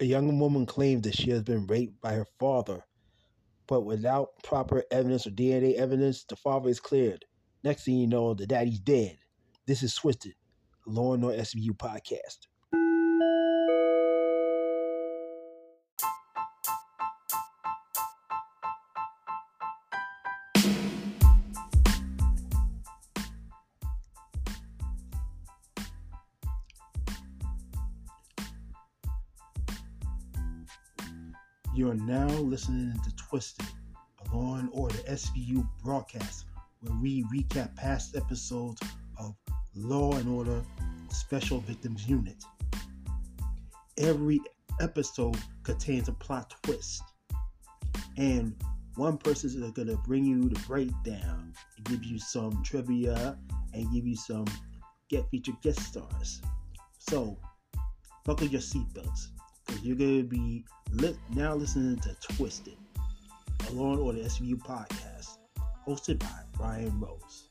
A young woman claims that she has been raped by her father, but without proper evidence or DNA evidence, the father is cleared. Next thing you know, the daddy's dead. This is Twisted, Law and Order SVU podcast. Listening to Twisted, a Law and Order SVU broadcast where we recap past episodes of Law and Order Special Victims Unit. Every episode contains a plot twist, and one person is going to bring you the breakdown, and give you some trivia, and give you some get featured guest stars. So, buckle your seatbelts you're going to be li- now listening to Twisted, a Law and Order SVU podcast, hosted by Brian Rose.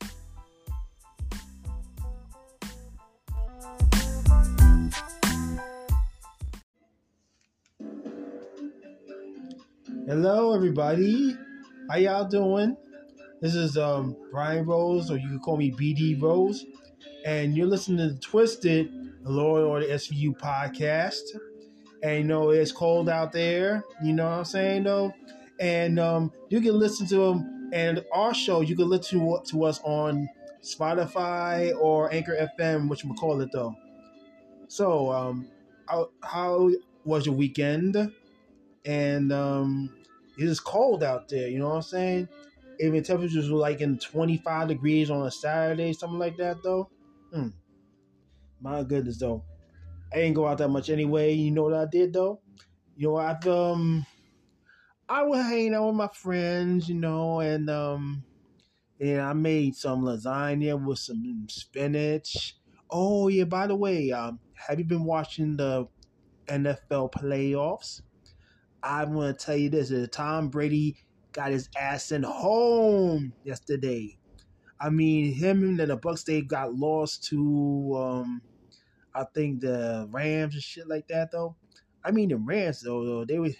Hello, everybody. How y'all doing? This is um, Brian Rose, or you can call me BD Rose, and you're listening to Twisted, the Law and Order SVU podcast and you know it's cold out there. You know what I'm saying though, and um, you can listen to them and our show. You can listen to, to us on Spotify or Anchor FM, which we call it though. So, um, how, how was your weekend? And um, it is cold out there. You know what I'm saying? Even temperatures were like in 25 degrees on a Saturday, something like that though. Hmm. My goodness though. I didn't go out that much anyway. You know what I did though? You know, I've um I was hanging out with my friends, you know, and um and I made some lasagna with some spinach. Oh yeah, by the way, um, have you been watching the NFL playoffs? I'm gonna tell you this: that Tom Brady got his ass sent home yesterday. I mean, him and the Bucs they got lost to um, I think the Rams and shit like that though. I mean the Rams though, though they was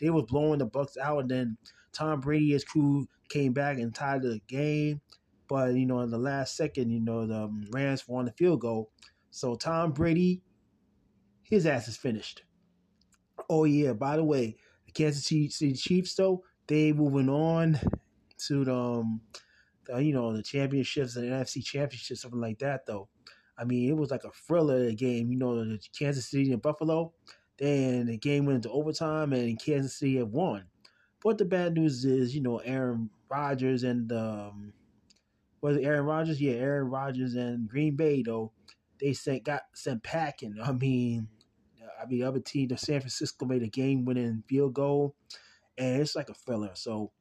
they was blowing the Bucs out and then Tom Brady his crew came back and tied the game. But you know, in the last second, you know, the Rams won the field goal. So Tom Brady, his ass is finished. Oh yeah, by the way, the Kansas City Chiefs though, they moving on to the, um, the you know the championships and NFC championships, something like that though. I mean, it was like a thriller game. You know, Kansas City and Buffalo. Then the game went into overtime, and Kansas City had won. But the bad news is, you know, Aaron Rodgers and um, was it Aaron Rodgers? Yeah, Aaron Rodgers and Green Bay though they sent got sent packing. I mean, I mean, other team, the San Francisco made a game-winning field goal, and it's like a thriller. So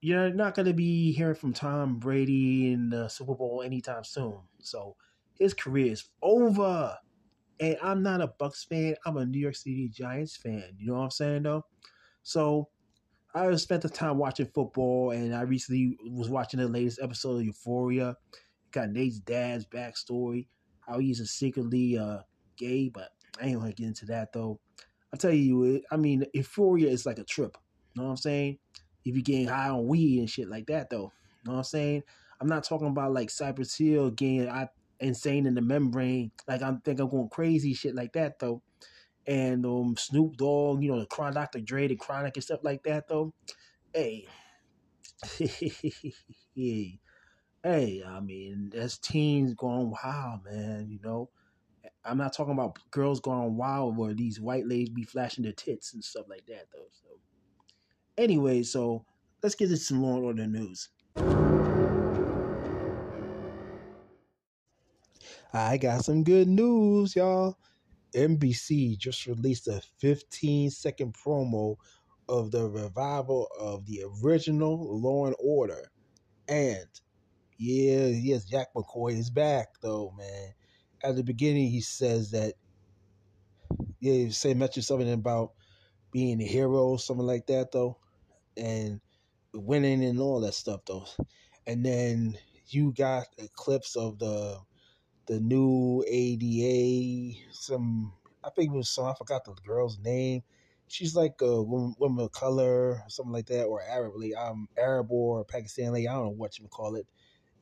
you're not going to be hearing from Tom Brady in the Super Bowl anytime soon. So his career is over. And I'm not a Bucs fan. I'm a New York City Giants fan. You know what I'm saying though? So I spent the time watching football and I recently was watching the latest episode of Euphoria. Got Nate's dad's backstory, how he's a secretly uh, gay, but I ain't gonna get into that though. I'll tell you, I mean, Euphoria is like a trip. You know what I'm saying? If you're getting high on weed and shit like that though. You know what I'm saying? I'm not talking about like Cypress Hill getting I insane in the membrane. Like I think I'm going crazy, shit like that though. And um, Snoop Dogg, you know, the Chronic, Dr. Dre, the Chronic and stuff like that though. Hey, hey, hey I mean, that's teens going wild, man. You know, I'm not talking about girls going wild where these white ladies be flashing their tits and stuff like that though. So, anyway, so let's get into some Law and Order news. I got some good news, y'all. NBC just released a 15 second promo of the revival of the original Law and Order. And yeah, yes, Jack McCoy is back though, man. At the beginning, he says that yeah, he say mentioned something about being a hero, something like that though, and winning and all that stuff though. And then you got clips of the the new ADA, some I think it was some. I forgot the girl's name. She's like a woman, of color, something like that, or Arab, like, um, Arab or Pakistani. I don't know what you call it.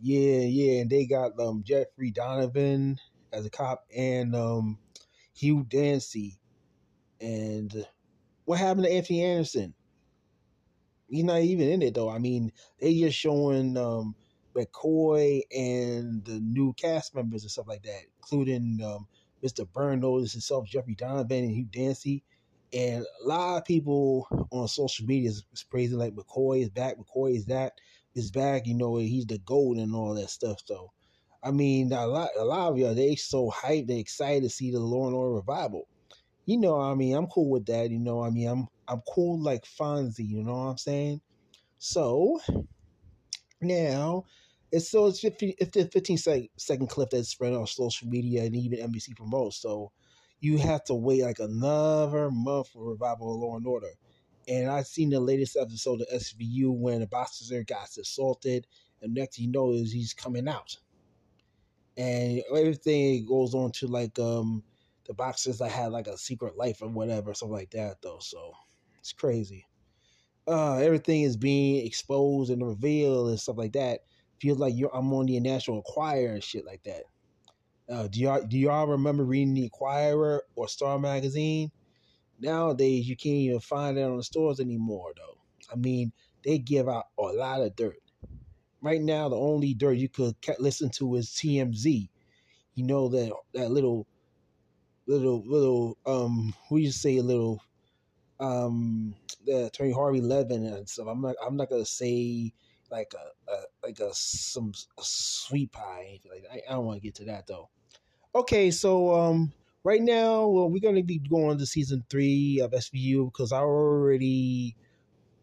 Yeah, yeah, and they got um Jeffrey Donovan as a cop and um Hugh Dancy. And what happened to Anthony Anderson? He's not even in it though. I mean, they just showing um McCoy and the new cast members and stuff like that, including um, Mr. Burns himself, Jeffrey Donovan, and Hugh Dancy. And a lot of people on social media is, is praising like McCoy is back, McCoy is that is back. You know, he's the gold and all that stuff. So, I mean, a lot, a lot of y'all they so hyped, they excited to see the Law and Order revival. You know, I mean, I'm cool with that. You know, I mean, I'm I'm cool like Fonzie. You know what I'm saying? So now it's so it's 50, it's a 15 second, second clip that's spread on social media and even NBC promotes. So you have to wait like another month for revival of Law and Order. And I've seen the latest episode of SVU when the boxer got assaulted, and next you know is he's coming out, and everything goes on to like um the boxers that had like a secret life or whatever, something like that though. So it's crazy. Uh, everything is being exposed and revealed and stuff like that. Feels like you're I'm on the National Enquirer and shit like that. Uh, do y'all do y'all remember reading the Enquirer or Star Magazine? Nowadays, you can't even find it on the stores anymore, though. I mean, they give out a lot of dirt. Right now, the only dirt you could listen to is TMZ. You know that that little, little, little um, who you say a little, um, the Attorney Harvey Levin and stuff. I'm not, I'm not gonna say like a, a like a some a sweet pie. Like I, I don't want to get to that though. Okay, so um, right now, well, we're to be going to season three of SVU because I already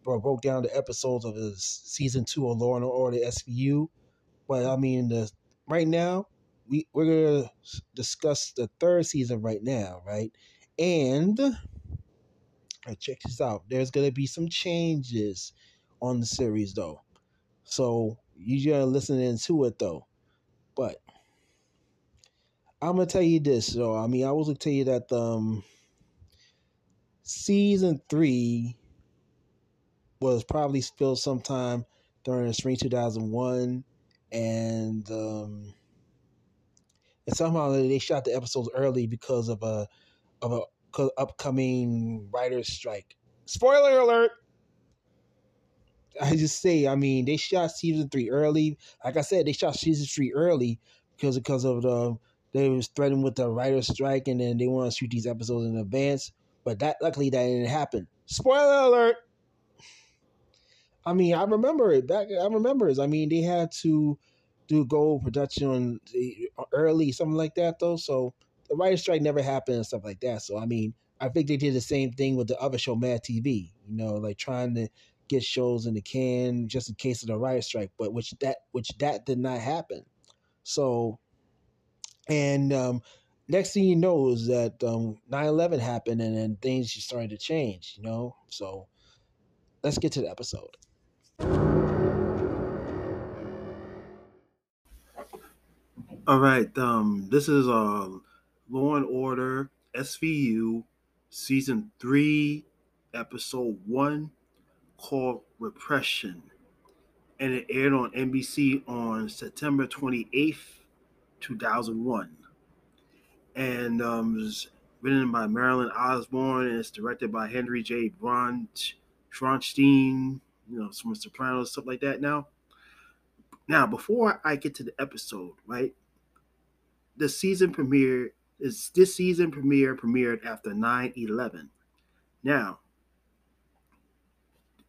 broke down the episodes of season two of Law and Order SVU. But I mean, the right now we we're gonna discuss the third season right now, right? And check this out. There's gonna be some changes on the series though, so you gotta listen into it though. But I'm gonna tell you this, though. I mean, I was gonna tell you that um, season three was probably filmed sometime during the spring 2001, and um, and somehow they shot the episodes early because of a of a upcoming writers' strike. Spoiler alert! I just say, I mean, they shot season three early. Like I said, they shot season three early because because of the they was threatened with the writer's strike and then they want to shoot these episodes in advance. But that luckily that didn't happen. Spoiler alert. I mean, I remember it back. I remember it. I mean, they had to do gold production early, something like that, though. So the writer's strike never happened and stuff like that. So I mean, I think they did the same thing with the other show, Mad TV. You know, like trying to get shows in the can just in case of the riot strike, but which that which that did not happen. So and um, next thing you know is that um, 9-11 happened and then things just started to change, you know? So let's get to the episode. All right, um, this is uh, Law and Order SVU season three, episode one, called Repression, and it aired on NBC on September twenty eighth, 2001. And um, it was written by Marilyn Osborne and it's directed by Henry J. Bront, Schronstein, you know, some Sopranos, stuff like that now. Now, before I get to the episode, right? The season premiere is this season premiere premiered after 9-11. Now,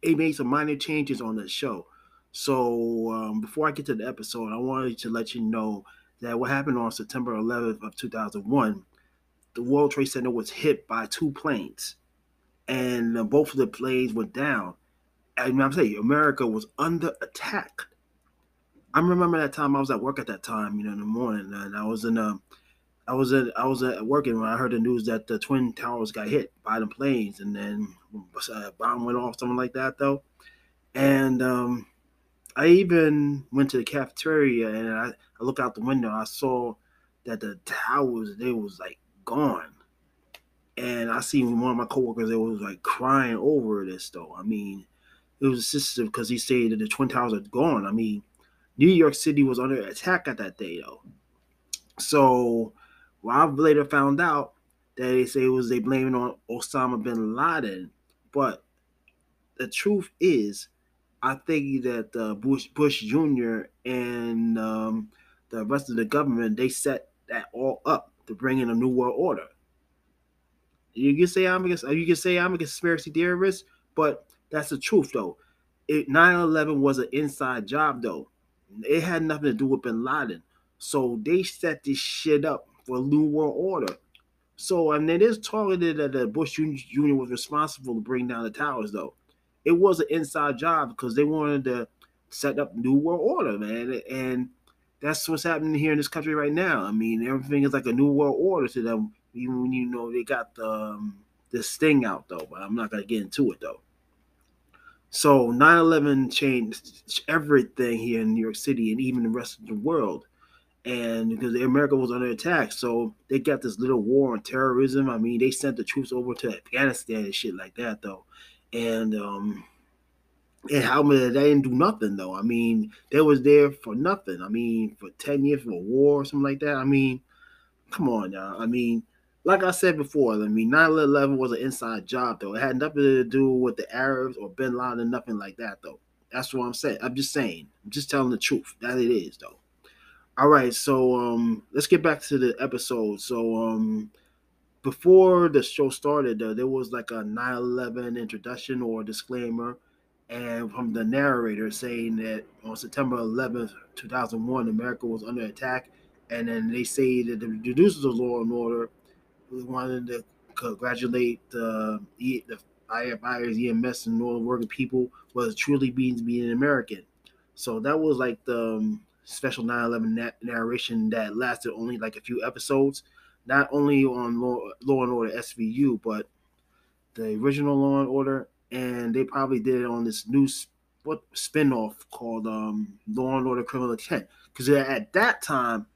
it made some minor changes on the show. So um, before I get to the episode, I wanted to let you know that what happened on September 11th of 2001, the World Trade Center was hit by two planes, and uh, both of the planes went down. And I'm saying America was under attack. I remember that time I was at work at that time, you know, in the morning, and I was in a, um, I was at I was at working when I heard the news that the twin towers got hit by the planes, and then a uh, bomb went off, something like that, though. And um, I even went to the cafeteria and I, I looked out the window. I saw that the towers they was like gone. And I seen one of my coworkers that was like crying over this though. I mean, it was sensitive because he said that the Twin Towers are gone. I mean, New York City was under attack at that day though. So well, I've later found out that they say it was they blaming on Osama bin Laden. But the truth is, I think that uh, Bush Bush Jr. and um, the rest of the government they set that all up to bring in a new world order. You can say I'm a, you can say I'm a conspiracy theorist, but that's the truth though. It 9/11 was an inside job though. It had nothing to do with Bin Laden. So they set this shit up for a new world order. So and it is targeted that the Bush Jr. was responsible to bring down the towers though. It was an inside job because they wanted to set up new world order, man. And that's what's happening here in this country right now. I mean, everything is like a new world order to them, even when you know they got the um, this thing out though. But I'm not gonna get into it though. So 9/11 changed everything here in New York City and even the rest of the world. And because America was under attack, so they got this little war on terrorism. I mean, they sent the troops over to Afghanistan and shit like that, though. And um, and how many they didn't do nothing though. I mean, they was there for nothing. I mean, for ten years for a war or something like that. I mean, come on now. I mean, like I said before, I mean, 9-11 was an inside job though. It had nothing to do with the Arabs or Bin Laden, nothing like that though. That's what I'm saying. I'm just saying. I'm just telling the truth. That it is though. All right, so um, let's get back to the episode. So um, before the show started, uh, there was like a 9/11 introduction or disclaimer and from the narrator saying that on September 11th, 2001, America was under attack. And then they say that the producers of Law and Order wanted to congratulate the, the firefighters, EMS, and all the working people was truly being being an American. So that was like the um, special 9/11 narration that lasted only like a few episodes, not only on Law, Law and Order SVU, but the original Law and Order and they probably did it on this new what spinoff called um, Law and Order Criminal Intent because at that time,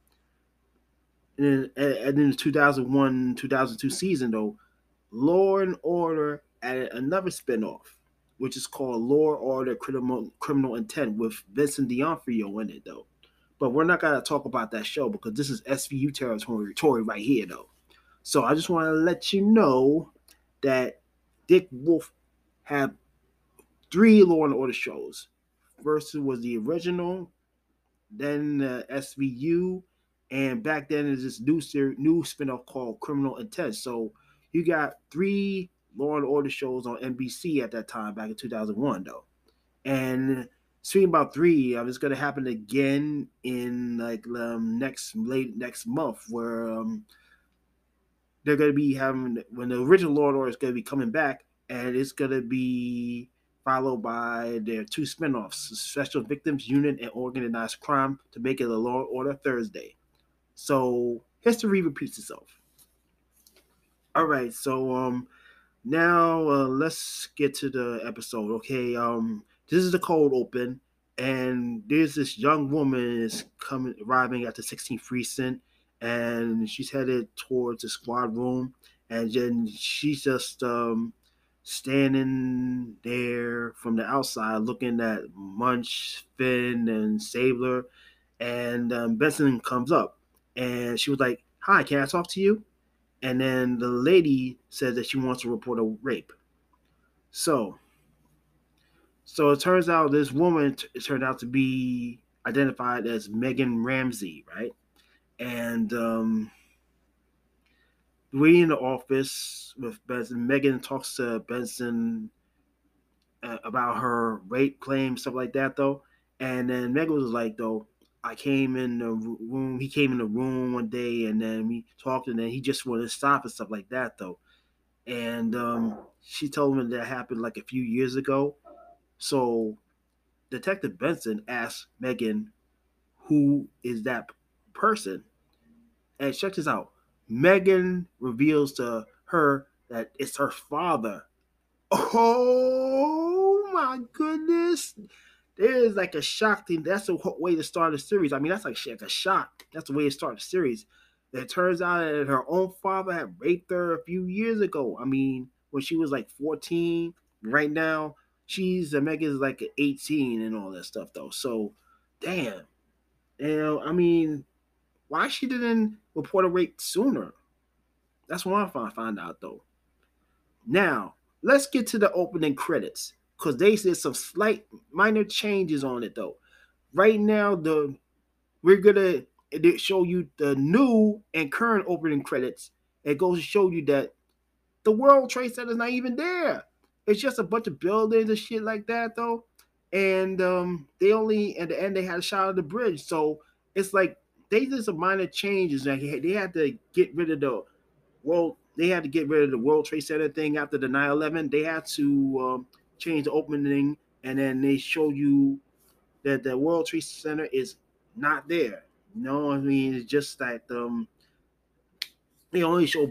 and in the 2001 2002 season though, Law and Order added another spinoff, which is called Law and Order Criminal Criminal Intent with Vincent D'Onofrio in it though. But we're not gonna talk about that show because this is SVU territory right here though. So I just want to let you know that Dick Wolf had three Law and Order shows. First was the original, then the SVU, and back then is this new series, new spinoff called Criminal Intent. So you got three Law and Order shows on NBC at that time, back in 2001, though. And speaking about three, um, it's going to happen again in like um, next late next month, where um, they're going to be having when the original and Order is going to be coming back and it's going to be followed by their two spinoffs Special Victims Unit and Organized Crime to make it a Law Order Thursday. So history repeats itself. All right, so um now uh, let's get to the episode. Okay, um this is the cold open and there's this young woman is coming arriving at the 16th precinct and she's headed towards the squad room and then she's just um standing there from the outside looking at Munch, Fin, and Stabler. And um, Benson comes up and she was like, Hi, can I talk to you? And then the lady said that she wants to report a rape. So, so it turns out this woman t- turned out to be identified as Megan Ramsey, right? And um, we in the office with Benson. Megan talks to Benson uh, about her rape claim, stuff like that, though. And then Megan was like, though, I came in the room. He came in the room one day, and then we talked, and then he just wanted to stop and stuff like that, though. And um, she told him that happened like a few years ago. So Detective Benson asks Megan, "Who is that person?" And check this out. Megan reveals to her that it's her father. Oh my goodness. There is like a shock thing. That's a way to start a series. I mean, that's like, like a shock. That's the way to start a series. It turns out that her own father had raped her a few years ago. I mean, when she was like 14. Right now, she's Megan's like 18 and all that stuff though. So, damn. You know, I mean, why she didn't report a rape sooner? That's what I find out though. Now, let's get to the opening credits because they did some slight minor changes on it though. Right now, the we're gonna show you the new and current opening credits. It goes to show you that the World Trade Center is not even there. It's just a bunch of buildings and shit like that though. And um, they only at the end they had a shot of the bridge. So it's like they did some minor changes. Like they had to get rid of the world. They had to get rid of the World Trade Center thing after the 9/11. They had to um, change the opening, and then they show you that the World Trade Center is not there. You know, what I mean, it's just that um, they only show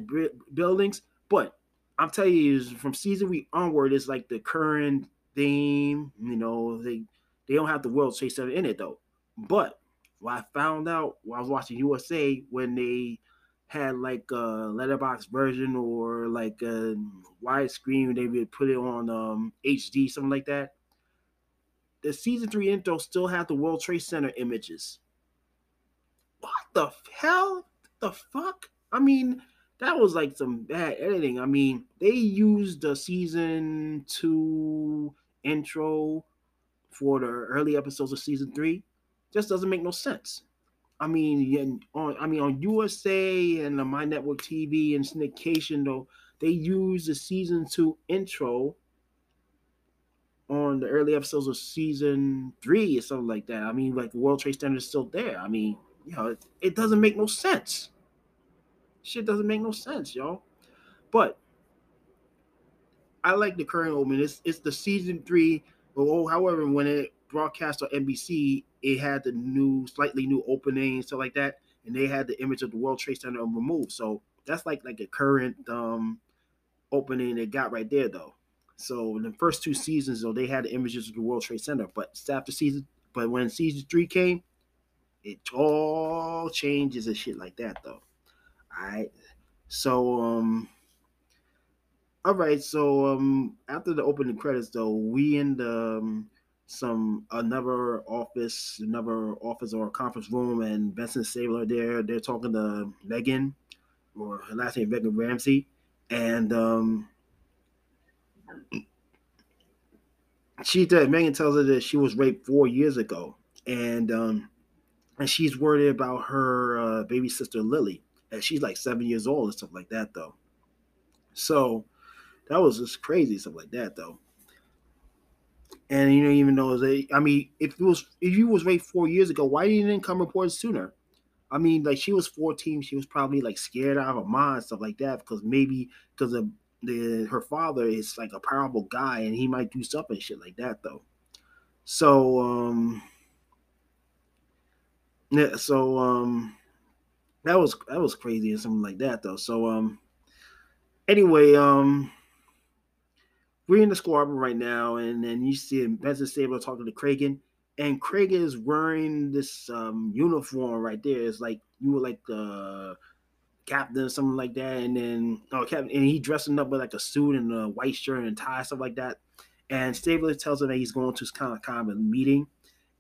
buildings, but I'm telling you, from season three onward, it's like the current theme. You know, they they don't have the World Trade Center in it though. But what I found out while I was watching USA when they had like a letterbox version or like a widescreen, they would put it on um, HD, something like that. The season three intro still had the World Trade Center images. What the hell? The fuck? I mean, that was like some bad editing. I mean, they used the season two intro for the early episodes of season three. Just doesn't make no sense. I mean, on I mean on USA and the My Network TV and syndication though, they use the season two intro on the early episodes of season three or something like that. I mean, like the World Trade Center is still there. I mean, you know, it, it doesn't make no sense. Shit doesn't make no sense, y'all. But I like the current opening. It's it's the season three. Well, however, when it broadcast on NBC, it had the new, slightly new opening and stuff like that, and they had the image of the World Trade Center removed. So that's like like a current um opening they got right there though. So in the first two seasons though, they had the images of the World Trade Center, but after season, but when season three came, it all changes and shit like that though. All right. So um all right, so um after the opening credits though, we in the um, some another office, another office or conference room, and Benson Stabler there. They're talking to Megan, or her last name Megan Ramsey, and um she did Megan tells her that she was raped four years ago, and um and she's worried about her uh, baby sister Lily and she's like seven years old and stuff like that though. So that was just crazy stuff like that though. And you know, even though they, I mean, if it was if you was raped four years ago, why didn't come report sooner? I mean, like she was 14, she was probably like scared out of her mind, stuff like that, because maybe because of the her father is like a powerful guy and he might do something shit like that though. So um yeah, so um that was that was crazy or something like that though. So um anyway, um we're in the squadron right now, and then you see Benson Stabler talking to Cragen, and Cragen is wearing this um uniform right there. It's like you were like the captain or something like that, and then oh captain, and he dressing up with like a suit and a white shirt and tie, stuff like that. And Stabler tells him that he's going to of kind of a meeting,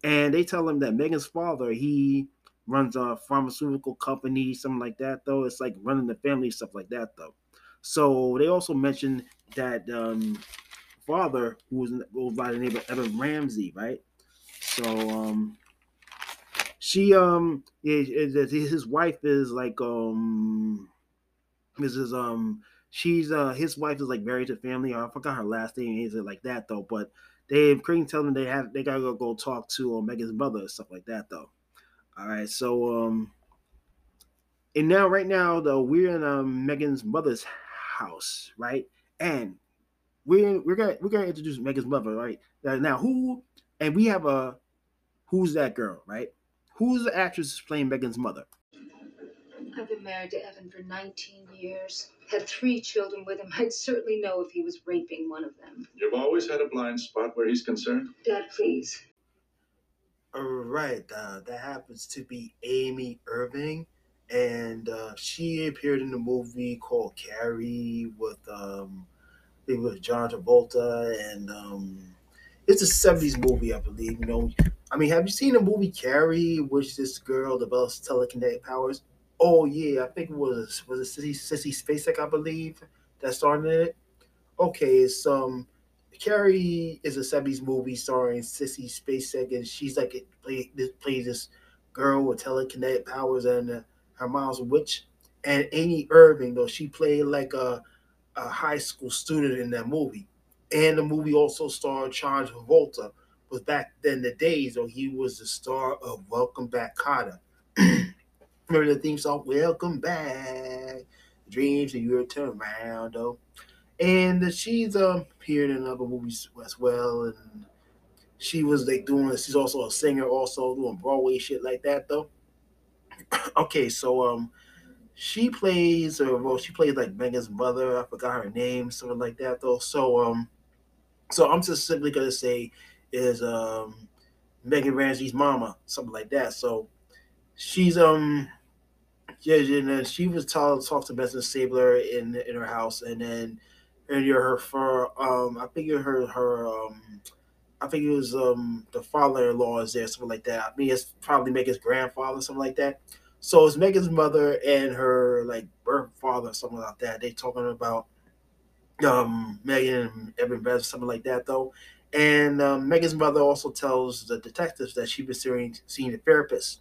and they tell him that Megan's father he runs a pharmaceutical company, something like that, though. It's like running the family, stuff like that, though. So they also mentioned that um, father, who was by the name of Evan Ramsey, right? So um, she um, his wife is like um, Mrs. um, she's uh, his wife is like married to family. I forgot her last name, it like that though? But they Crane tell them they have they gotta go, go talk to uh, Megan's mother, stuff like that though. All right, so um, and now right now though we're in um Megan's mother's house, right? And we're we're gonna we're gonna introduce Megan's mother, right? Now who and we have a who's that girl, right? Who's the actress playing Megan's mother? I've been married to Evan for 19 years. Had three children with him. I'd certainly know if he was raping one of them. You've always had a blind spot where he's concerned? Dad, please. All right, uh, that happens to be Amy Irving. and uh, she appeared in a movie called Carrie with um, I think it was John Travolta, and um, it's a '70s movie, I believe. You know, I mean, have you seen the movie Carrie, which this girl develops telekinetic powers? Oh yeah, I think it was was it Sissy, Sissy Spacek, I believe, that started it. Okay, it's um Carrie is a '70s movie starring Sissy Spacek, and she's like it play this plays this girl with telekinetic powers, and uh, her mom's a witch. And Amy Irving, though she played like a, a high school student in that movie, and the movie also starred John Travolta. Was back then the days, though he was the star of Welcome Back, Kotter. Remember the theme song, Welcome Back, Dreams of Your Turn Around, though and she's um appeared in other movies as well and she was like doing she's also a singer also doing broadway shit like that though. Okay so um she plays or well she plays like megan's mother. I forgot her name something like that though. So um so i'm just simply gonna say is um megan ramsey's mama something like that. So she's um yeah, and then she was told talk to Benson Stabler in in her house, and then and you're her for um I think you heard her um I think it was um the father-in-law is there something like that. I mean it's probably Megan's grandfather something like that. So it's Megan's mother and her like birth father something like that. They talking about um Megan and Evan Beth something like that though. And um, Megan's mother also tells the detectives that she's been seeing seeing a therapist.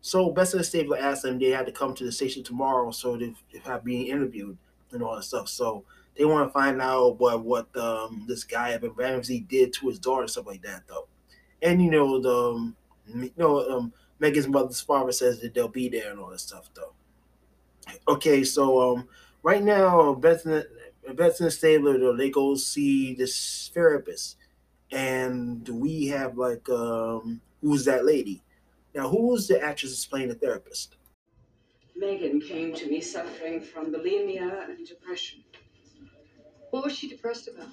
So Benson and Stabler asked them they had to come to the station tomorrow so they have being interviewed and all that stuff. So they want to find out what what um, this guy Evan Ramsey did to his daughter, stuff like that, though. And you know the um, you know um, Megan's mother's father says that they'll be there and all that stuff, though. Okay, so um, right now Benson Benson Stabler though they go see this therapist, and we have like um, who's that lady? Now, who's the actress playing the therapist? Megan came to me suffering from bulimia and depression. What was she depressed about?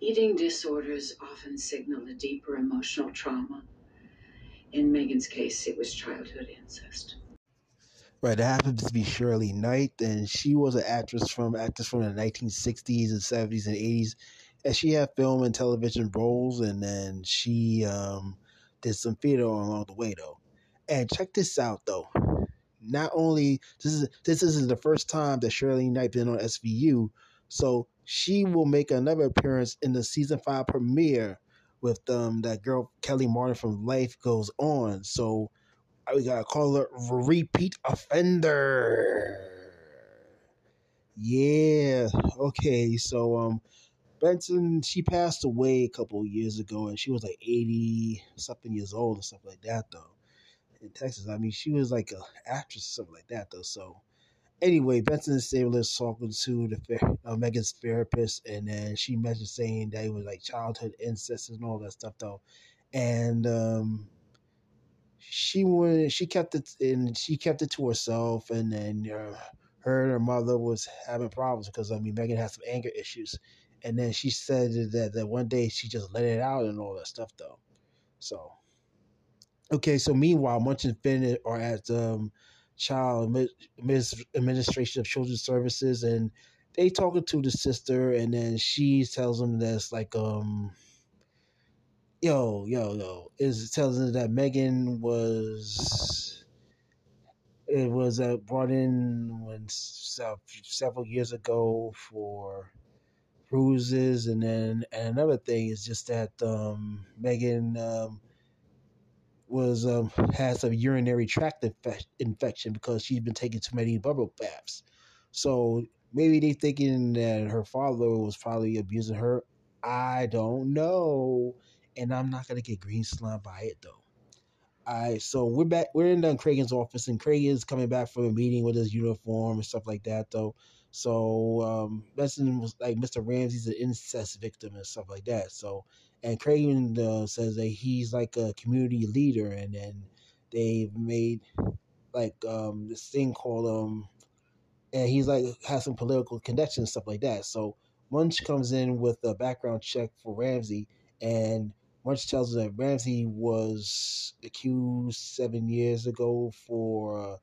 Eating disorders often signal a deeper emotional trauma. In Megan's case, it was childhood incest. Right, that happens to be Shirley Knight, and she was an actress from actress from the 1960s and 70s and 80s, and she had film and television roles, and then she um, did some theater along the way, though. And check this out, though. Not only this is this is the first time that Shirley Knight been on SVU, so she will make another appearance in the season five premiere with um that girl Kelly Martin from Life Goes On. So we gotta call her repeat offender. Yeah. Okay. So um Benson, she passed away a couple years ago, and she was like eighty something years old or something like that, though. In Texas, I mean, she was like an actress or something like that, though. So anyway, Benson and Stabler is talking to the uh, Megan's therapist, and then she mentioned saying that it was like childhood incest and all that stuff, though. And um, she went, she kept it, and she kept it to herself, and then uh, her and her mother was having problems because I mean, Megan has some anger issues, and then she said that that one day she just let it out and all that stuff, though. So. Okay, so meanwhile, Munch and Fin are at um, Child Administration of Children's Services, and they talking to the sister, and then she tells them that's like, um, yo, yo, yo, is tells them that Megan was it was uh, brought in when several years ago for bruises, and then and another thing is just that um, Megan. Um, was um, has a urinary tract infe- infection because she's been taking too many bubble baths. So maybe they thinking that her father was probably abusing her. I don't know, and I'm not gonna get green slime by it though. All right, so we're back. We're in Don Cragen's office, and Cragen is coming back from a meeting with his uniform and stuff like that, though. So um, was like Mr. Ramsey's an incest victim and stuff like that. So and Cragen uh, says that he's like a community leader, and then they've made like um, this thing called um, and he's like has some political connections and stuff like that. So Munch comes in with a background check for Ramsey, and Munch tells us that Ramsey was accused seven years ago for uh,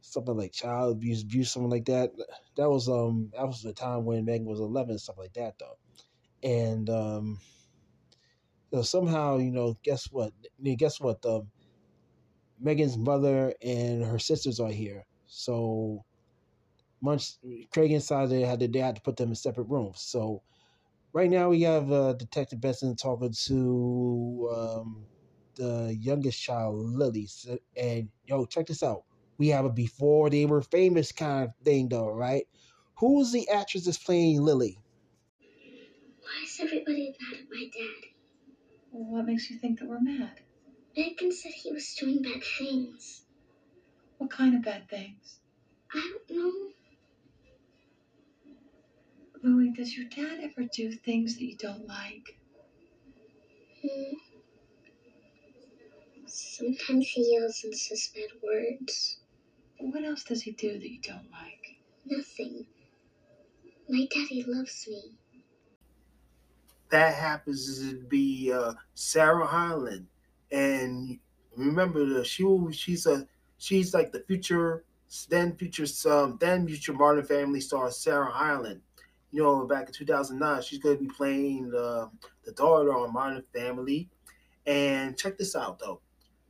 something like child abuse, abuse, something like that. That was um that was the time when Megan was eleven, stuff like that though. And um, so somehow you know, guess what? Guess what? Um, Megan's mother and her sisters are here, so Munch Craig inside they had to they had to put them in separate rooms. So right now we have uh, Detective Benson talking to um, the youngest child, Lily, and yo, check this out. We have a before they were famous kind of thing, though, right? Who's the actress that's playing Lily? Why is everybody mad at my dad? What makes you think that we're mad? Megan said he was doing bad things. What kind of bad things? I don't know. Lily, does your dad ever do things that you don't like? Hmm. Sometimes he yells and says bad words. What else does he do that you don't like? Nothing. My daddy loves me. That happens to be uh, Sarah Hyland, and remember the she she's a she's like the future then future um then future Modern Family star Sarah Hyland. You know, back in 2009, she's going to be playing the the daughter on Modern Family. And check this out though,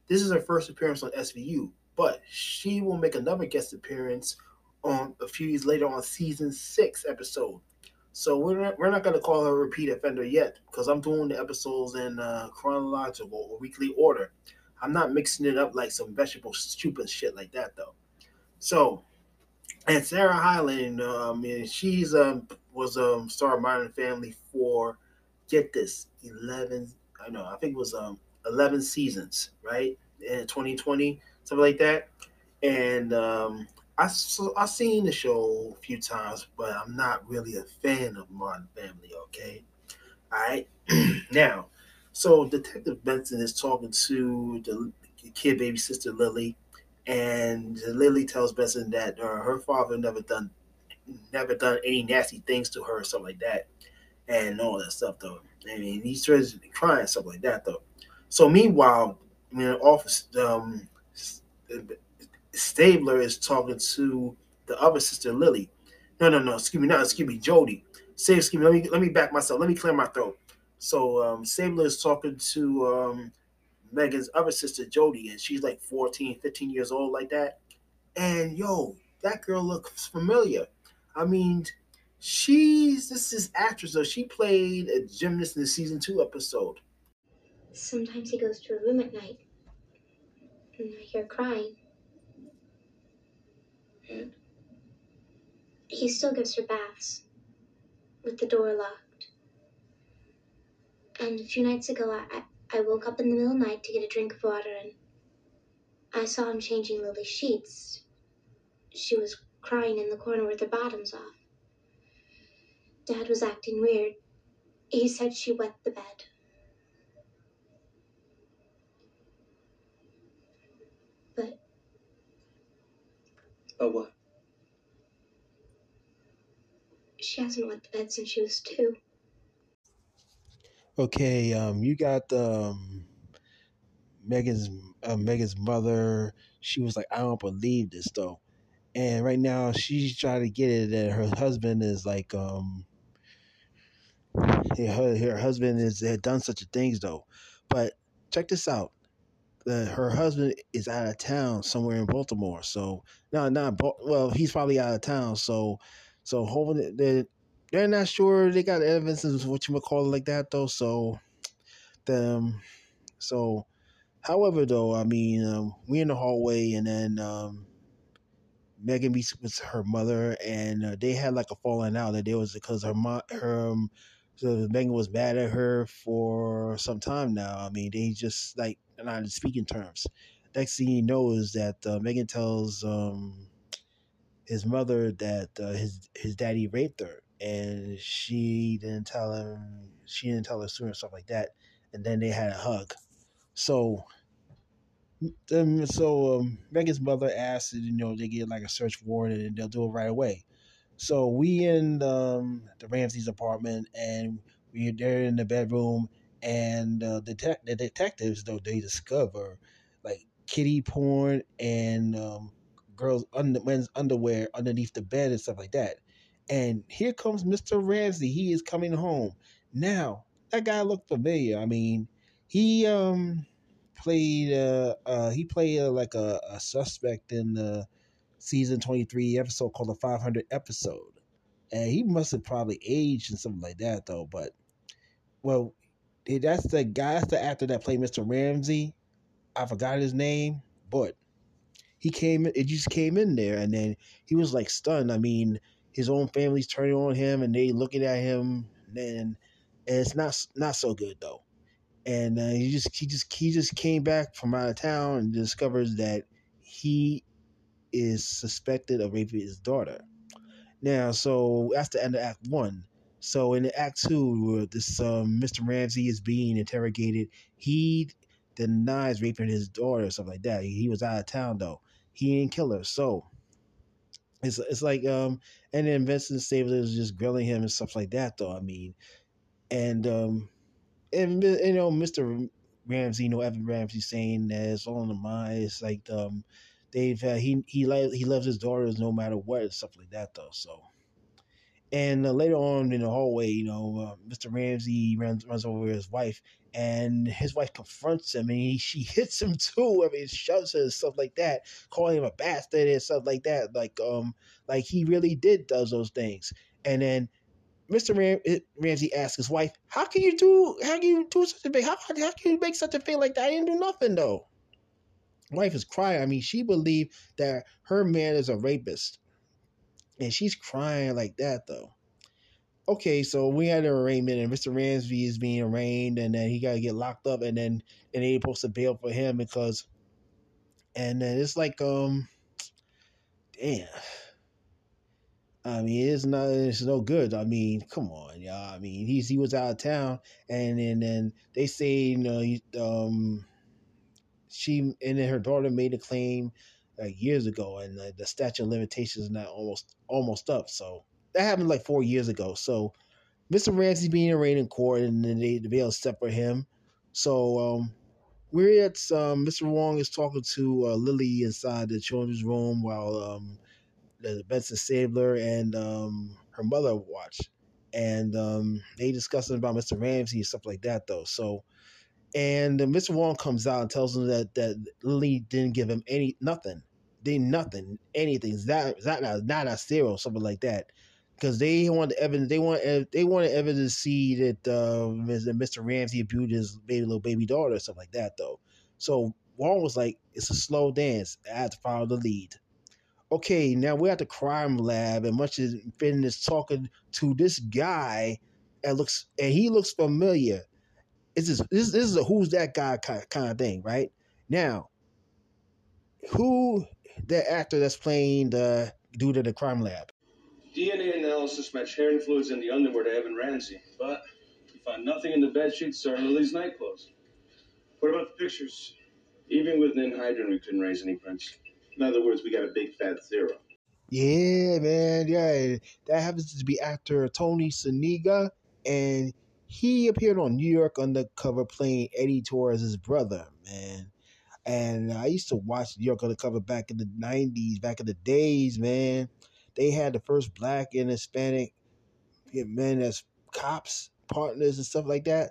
this is her first appearance on SVU but she will make another guest appearance on a few years later on season six episode. So we're not, we're not to call her a repeat offender yet because I'm doing the episodes in uh, chronological or weekly order. I'm not mixing it up like some vegetable stupid shit like that though. So, and Sarah Hyland, um, and she's um was um star of Modern Family for get this eleven. I know I think it was um eleven seasons right in 2020 something like that. And um, I so I seen the show a few times, but I'm not really a fan of Modern Family. Okay, all right. now, so Detective Benson is talking to the kid baby sister Lily, and Lily tells Benson that uh, her father never done never done any nasty things to her, or something like that, and all that stuff though. I mean, he starts crying, stuff like that though. So meanwhile, in the office, um, Stabler is talking to the other sister Lily. No, no, no. Excuse me, not excuse me, Jody. Say, excuse me. Let me let me back myself. Let me clear my throat. So um, Stabler is talking to um, Megan's other sister Jody, and she's like 14, 15 years old, like that. And yo, that girl looks familiar. I mean, she's this is actress though. She played a gymnast in the season two episode. Sometimes he goes to her room at night and I hear crying. He still gives her baths with the door locked. And a few nights ago, I, I woke up in the middle of the night to get a drink of water and I saw him changing Lily's sheets. She was crying in the corner with her bottoms off. Dad was acting weird. He said she wet the bed. But what? She hasn't wet the bed since she was two. Okay, um, you got um, Megan's uh, Megan's mother. She was like, I don't believe this though, and right now she's trying to get it that her husband is like, um, her, her husband is had done such a things though. But check this out that her husband is out of town somewhere in Baltimore. So no, not well, he's probably out of town. So so hoping that they're not sure they got evidence of what you would call it like that though. So them so however though, I mean um, we in the hallway and then um, Megan meets with her mother and uh, they had like a falling out that it was because her mom her um, so Megan was mad at her for some time now. I mean, they just like not speaking terms. Next thing you know is that uh, Megan tells um, his mother that uh, his his daddy raped her, and she didn't tell him. She didn't tell her sooner, stuff like that. And then they had a hug. So, so um, Megan's mother asked, you know, they get like a search warrant and they'll do it right away. So we in um, the Ramsey's apartment, and we they're in the bedroom, and uh, the, the detectives though they discover like kitty porn and um, girls under men's underwear underneath the bed and stuff like that. And here comes Mr. Ramsey. He is coming home now. That guy looked familiar. I mean, he um played uh, uh he played uh, like a, a suspect in the season 23 episode called the 500 episode. And he must have probably aged and something like that though but well that's the guy that's the actor that played mr ramsey. I forgot his name but he came it just came in there and then he was like stunned. I mean his own family's turning on him and they looking at him and, and it's not not so good though. And uh, he just he just he just came back from out of town and discovers that he is suspected of raping his daughter. Now, so that's the end of Act One. So in Act Two, where this um, Mr. Ramsey is being interrogated, he denies raping his daughter or something like that. He, was out of town though. He didn't kill her. So it's it's like um, and then Benson Stabler is just grilling him and stuff like that though. I mean, and um, and you know, Mr. Ramsey, you know, Evan Ramsey saying that it's all in the mind. It's like um, they've uh, he he he loves his daughters no matter what and stuff like that though. So, and uh, later on in the hallway, you know, uh, Mr. Ramsey runs runs over his wife, and his wife confronts him, and he, she hits him too. I mean, shoves her and stuff like that, calling him a bastard and stuff like that. Like um, like he really did does those things, and then Mr. Ram- eh, Ramsey asked his wife, "How can you do? How can you do such a thing? How, how can you make such a thing like that? I didn't do nothing though." Wife is crying. I mean, she believed that her man is a rapist, and she's crying like that though. Okay, so we had an arraignment, and Mr. Ramsey is being arraigned, and then he got to get locked up, and then and they supposed to bail for him because, and then it's like um, damn I mean, it's not it's no good. I mean, come on, y'all. I mean, he's he was out of town, and then then they say you know um she and then her daughter made a claim like years ago, and the, the statute of limitations is now almost almost up. So that happened like four years ago. So Mr. Ramsey's being arraigned in court, and then they the bail separate him. So um, we're at um, Mr. Huang is talking to uh, Lily inside the children's room while um, the Benson Stabler and um, her mother watch, and um, they discussing about Mr. Ramsey and stuff like that though. So, and Mr. Huang comes out and tells him that that Lily didn't give him any nothing, they nothing, anything. That that not not a zero, something like that. Because they want the evidence, they want they wanted evidence to see that uh, Mr. Ramsey abused his baby little baby daughter, or something like that, though. So Huang was like, "It's a slow dance. I have to follow the lead." okay, now we're at the crime lab, and much as Fin is talking to this guy, and looks and he looks familiar. It's this this, this is a who's that guy kind, kind of thing, right? Now, who the actor that's playing the dude at the crime lab? DNA analysis matched hair and fluids in the underwear to Evan Ramsey, but we found nothing in the bed sheets or Lily's nightclothes. What about the pictures? Even with Ninhydrin, we couldn't raise any prints. In other words, we got a big fat zero. Yeah, man. Yeah, that happens to be actor Tony Zuniga, and he appeared on New York Undercover playing Eddie Torres' brother, man. And I used to watch New York Undercover back in the '90s, back in the days, man. They had the first black and Hispanic men as cops, partners, and stuff like that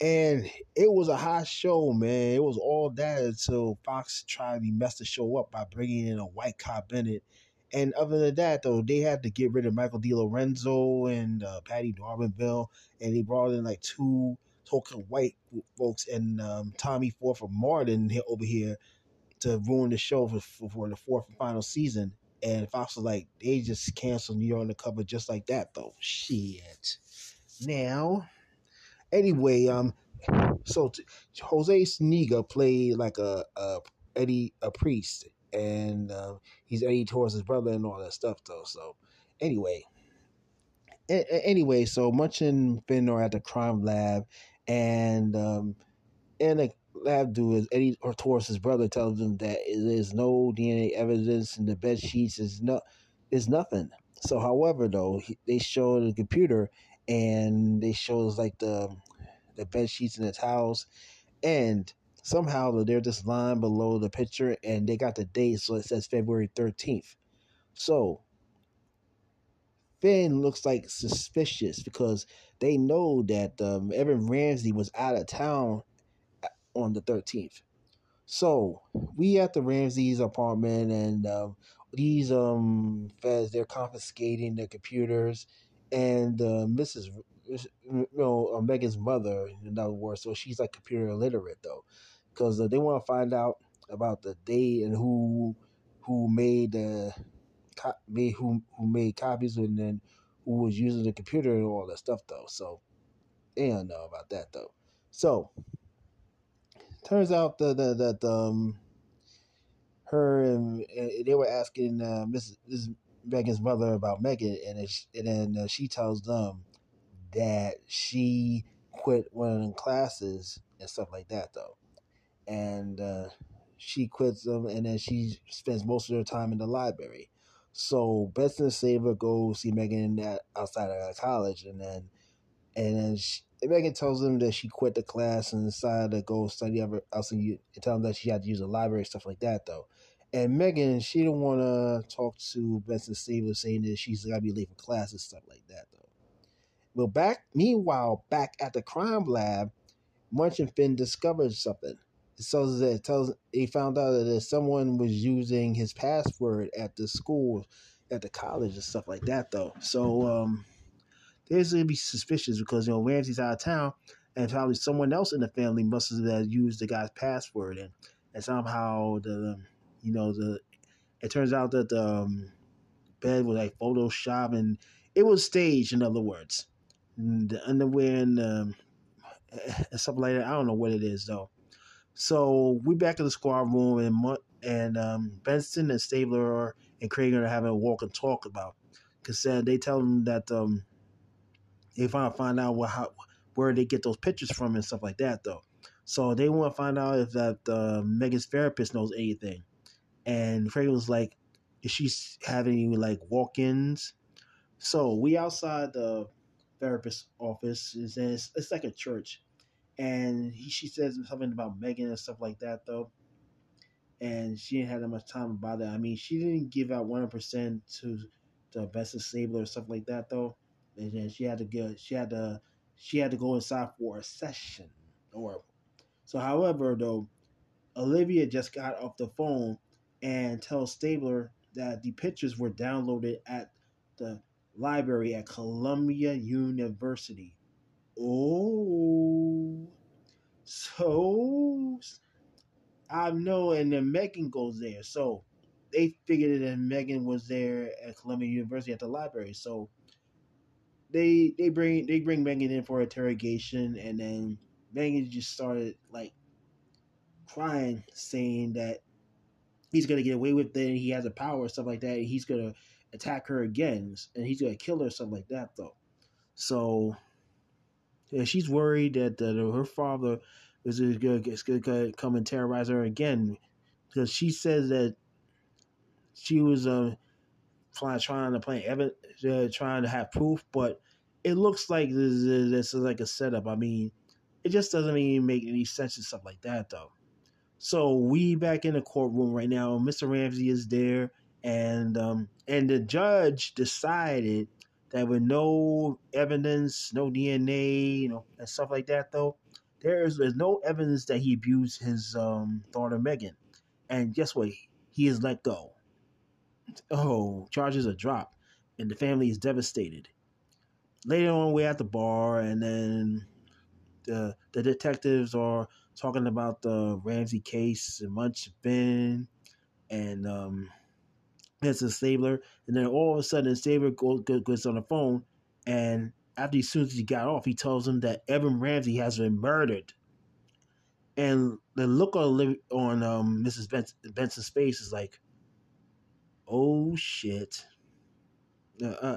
and it was a hot show, man. It was all that until Fox tried to mess the show up by bringing in a white cop in it. And other than that, though, they had to get rid of Michael DeLorenzo and uh, Patty D'Arbanville, and they brought in like two token white folks and um, Tommy Ford from Martin here, over here to ruin the show for, for, for the fourth and final season. And Fox was like, they just canceled New York Undercover just like that, though. Shit. Now, Anyway, um, so t- Jose Zuniga played like a, a Eddie a priest, and uh, he's Eddie Torres' his brother and all that stuff though. So anyway, a- anyway, so Munch and Fin are at the crime lab, and um, and the lab dude is Eddie or Torres' his brother tells them that there's no DNA evidence in the bed sheets. Is no, is nothing. So, however, though he, they show the computer and they shows like the the bed sheets and the towels, and somehow they're just line below the picture, and they got the date, so it says February thirteenth. So Fin looks like suspicious because they know that um, Evan Ramsey was out of town on the 13th. So we at the Ramsey's apartment, and um, these um feds they're confiscating the computers, and uh, Mrs. You know uh, Megan's mother, in other words, so she's like computer illiterate though, because uh, they want to find out about the date and who who made the co- made who who made copies and then who was using the computer and all that stuff though. So they don't know about that though. So turns out that that, that um her and, and they were asking uh, Mrs. Mrs. Megan's mother about Megan, and and then uh, she tells them that she quit one of them classes and stuff like that though, and uh, she quits them, and then she spends most of her time in the library. So Benson and Stabler go see Megan at outside of college, and then and then she, Megan tells them that she quit the class and decided to go study other else and tell them that she had to use the library stuff like that though. And Megan, she don't want to talk to Benson Stabler, saying that she's got to be late for class and stuff like that though. Well, back meanwhile, back at the crime lab, Munch and Fin discovered something. So that tells he found out that someone was using his password at the school, at the college and stuff like that though. So um there's gonna be suspicious because you know Ramsey's out of town, and probably someone else in the family must have used the guy's password, and and somehow the you know the it turns out that the um, bed was like Photoshop and it was staged. In other words, the underwear and um, something like that. I don't know what it is though. So we back in the squad room and and um, Benson and Stabler and Cragen are having a walk and talk about because uh, they tell them that um, they to find out what how, where they get those pictures from and stuff like that though. So they want to find out if that uh, Megan's therapist knows anything. And Cragen was like, is she having like walk-ins? So we outside the therapist office. It's, it's, it's like a church, and he, she says something about Megan and stuff like that though. And she didn't have that much time about it. I mean, she didn't give out one hundred percent to the best of Stabler or stuff like that though and then she had to go she had to she had to go inside for a session or so however though olivia just got off the phone and tells stabler that the pictures were downloaded at the library at columbia university oh so i know and then megan goes there so they figured that megan was there at columbia university at the library so they they bring they bring Megan in for interrogation, and then Megan just started like crying, saying that he's gonna get away with it, and he has a power stuff like that, he's gonna attack her again, and he's gonna kill her, something like that, though. So, yeah, she's worried that uh, her father is gonna, gonna come and terrorize her again, because she says that she was uh, trying to play evidence, uh, trying to have proof, but it looks like this, this is like a setup. I mean, it just doesn't even make any sense and stuff like that, though. So we back in the courtroom right now. Mr. Ramsey is there, and um, and the judge decided that with no evidence, no DNA, you know, and stuff like that, though, there is there's no evidence that he abused his um, daughter Megan. And guess what? He is let go. Oh, charges are dropped, and the family is devastated. Later on, we're at the bar, and then the the detectives are talking about the Ramsey case and Munch Ben and um, it's a Stabler, and then all of a sudden Stabler goes, on the phone, and after as soon as he got off, he tells him that Evan Ramsey has been murdered. And the look on on um, Mrs. Benson, Benson's face is like, oh shit. Uh, uh,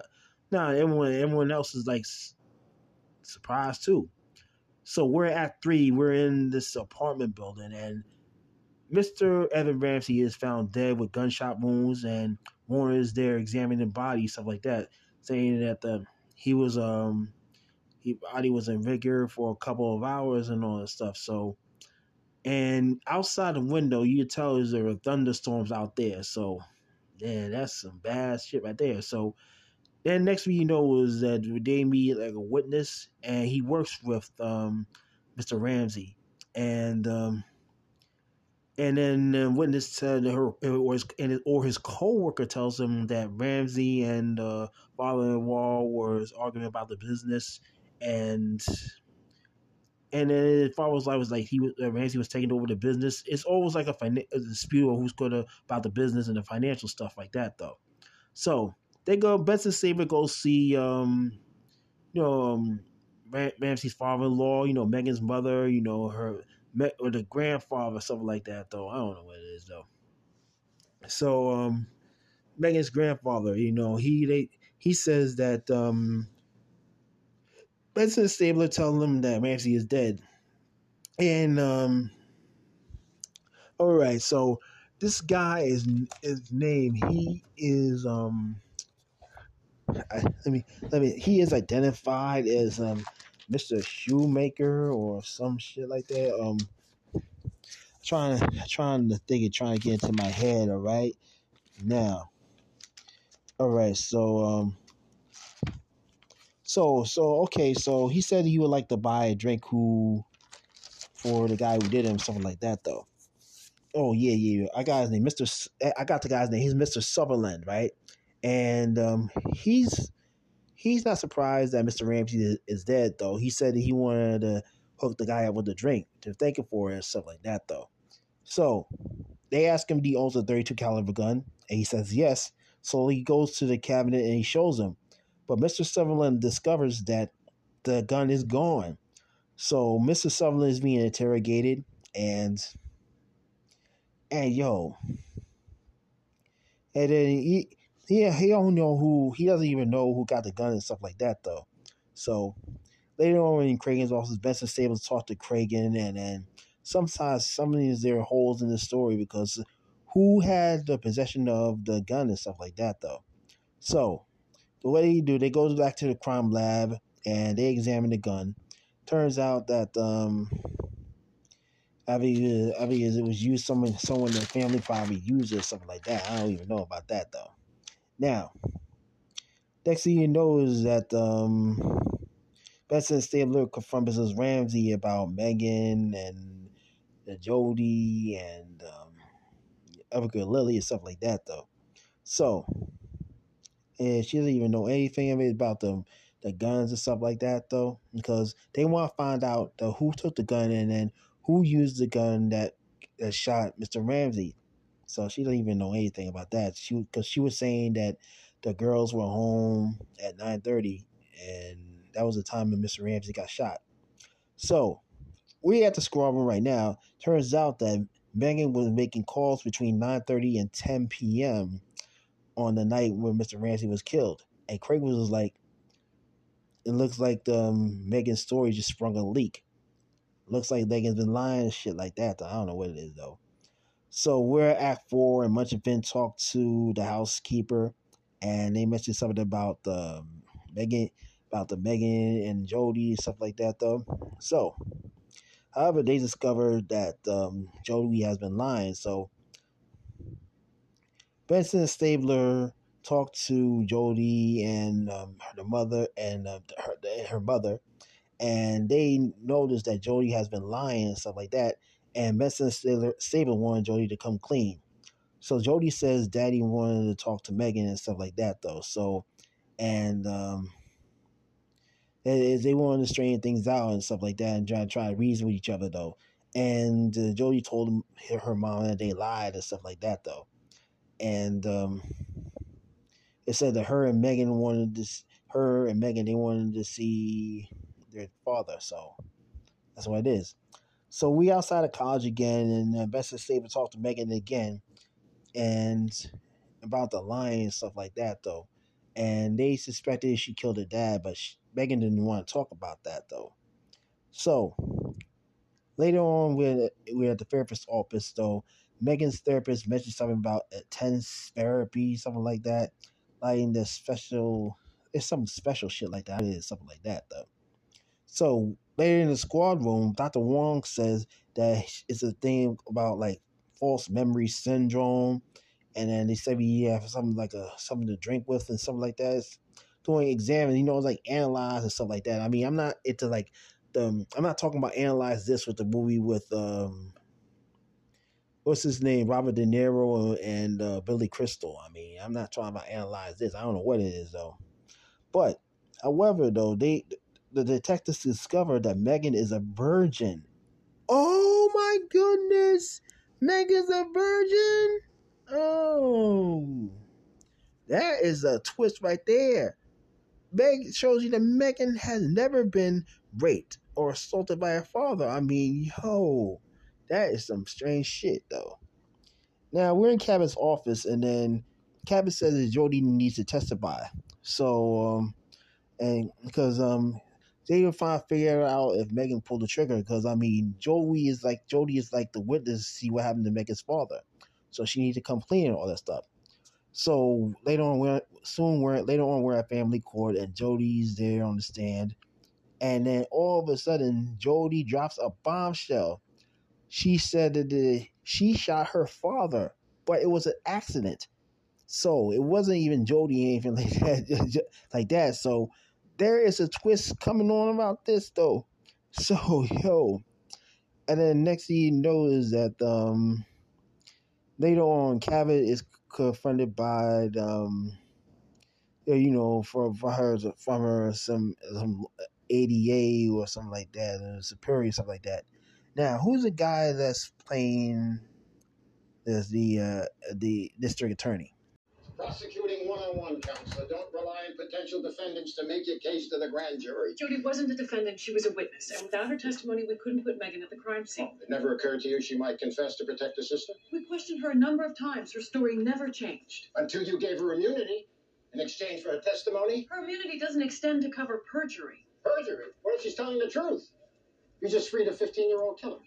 now everyone everyone else is like surprised too. So we're at three. We're in this apartment building, and Mr. Evan Ramsey is found dead with gunshot wounds, and Warner is there examining the body, stuff like that, saying that the he was um he body was in vigor for a couple of hours and all that stuff. So, and outside the window, you could tell there were thunderstorms out there. So, yeah, that's some bad shit right there. So, then next thing you know is that they meet like a witness, and he works with um, Mr. Ramsey, and um, and then the witness said her or his, or his co-worker tells him that Ramsey and uh, father-in-law was arguing about the business, and and then it follows like was like he was uh, Ramsey was taking over the business. It's always like a, fin- a dispute of who's to about the business and the financial stuff like that, though. So they go. Benson Stabler go see um, you know um, Ramsey's father-in-law, you know Megan's mother, you know her or the grandfather, something like that. Though I don't know what it is though. So um, Megan's grandfather, you know, he they he says that um, Benson Stabler telling him that Ramsey is dead, and um, all right, so this guy is his name. He is um. I, let me let me. He is identified as um Mr. Shoemaker or some shit like that. Um, trying trying to think of trying to get into my head. All right, now, all right. So um, so so okay. So he said he would like to buy a drink who for the guy who did him something like that though. Oh yeah yeah. Yeah. I got his name, Mister. I got the guy's name. He's Mister Sutherland, right? And um, he's He's not surprised that Mr. Ramsey is dead, though. He said he wanted to hook the guy up with a drink to thank him for it and stuff like that, though. So they ask him if he owns a 32 caliber gun, and he says yes. So he goes to the cabinet and he shows him. But Mr. Sutherland discovers that the gun is gone. So Mr. Sutherland is being interrogated, and and yo, and then he he he don't know who he doesn't even know who got the gun and stuff like that though. So later on in Cragen's office, Benson Stabler talk to Cragen and then sometimes some of these there are holes in the story because who had the possession of the gun and stuff like that though. So the way they do, they go back to the crime lab and they examine the gun. Turns out that um obviously it was used someone someone in the family probably used it or something like that. I don't even know about that though. Now, next thing you know is that um, Benson Stabler confronts Mrs. Ramsey about Megan and the Jody and um, Erica Lily and stuff like that, though. So, and she doesn't even know anything of it about the the guns and stuff like that, though, because they want to find out the, who took the gun and then who used the gun that that shot Mr. Ramsey. So she didn't even know anything about that. She because she was saying that the girls were home at nine thirty, and that was the time when Mr. Ramsey got shot. So we at the room right now. Turns out that Megan was making calls between nine thirty and ten p.m. on the night when Mr. Ramsey was killed, and Cragen was like, "It looks like the um, Megan's story just sprung a leak. Looks like Megan's been lying shit like that. I don't know what it is though." So we're at Four, and Munch and Fin talk to the housekeeper, and they mentioned something about the Megan, about the Megan and Jody and stuff like that, though. So, however, they discovered that um, Jody has been lying. So, Benson Stabler talked to Jody and um, her mother and uh, her her mother, and they noticed that Jody has been lying and stuff like that and Benson Stabler wanted Jody to come clean. So Jody says Daddy wanted to talk to Megan and stuff like that, though. So, and um, they wanted to straighten things out and stuff like that, and try try to reason with each other, though. And uh, Jody told him, her mom that they lied and stuff like that, though. And um, it said that her and Megan wanted to, her and Megan, they wanted to see their father. So that's what it is. So we outside of college again, and uh, Benson Stabler talked to Megan again, and about the lying and stuff like that, though. And they suspected she killed her dad, but she, Megan didn't want to talk about that, though. So later on, we're, we're at the therapist's office, though. Megan's therapist mentioned something about intense therapy, something like that. Like in the special, it's some special shit like that. It is something like that, though. So later in the squad room, Dr. Huang says that it's a thing about like false memory syndrome, and then they say we have something like a something to drink with and something like that. It's doing and you know it's like analyze and stuff like that. I mean, I'm not into like the I'm not talking about analyze this with the movie with um what's his name Robert De Niro and uh, Billy Crystal. I mean, I'm not trying to analyze this. I don't know what it is though. But however, though they the detectives discover that Megan is a virgin. Oh my goodness, Megan's a virgin. Oh, that is a twist right there. Meg shows you that Megan has never been raped or assaulted by her father. I mean, yo, that is some strange shit, though. Now we're in Cabot's office, and then Cabot says that Jody needs to testify. So, um, and because um, they will find figure out if Megan pulled the trigger. Because I mean, Joey is like Jody is like the witness to see what happened to Megan's father, so she needs to come clean and all that stuff. So later on, we're soon we're later on we're at family court, and Jody's there on the stand, and then all of a sudden, Jody drops a bombshell. She said that the, she shot her father, but it was an accident. So it wasn't even Jody anything like that, like that. So there is a twist coming on about this though. So yo, and then next thing you know is that um later on, Cabot is confronted by um you know for for her from her some some ADA or something like that, and superior something like that. Now, who's the guy that's playing as the uh, the district attorney? Prosecuting one-on-one, counselor. Don't rely on potential defendants to make your case to the grand jury. Jody wasn't a defendant, she was a witness. And without her testimony, we couldn't put Megan at the crime scene. It never occurred to you she might confess to protect her sister? We questioned her a number of times. Her story never changed. Until you gave her immunity in exchange for her testimony? Her immunity doesn't extend to cover perjury. Perjury? What if she's telling the truth? You just freed a 15-year-old killer.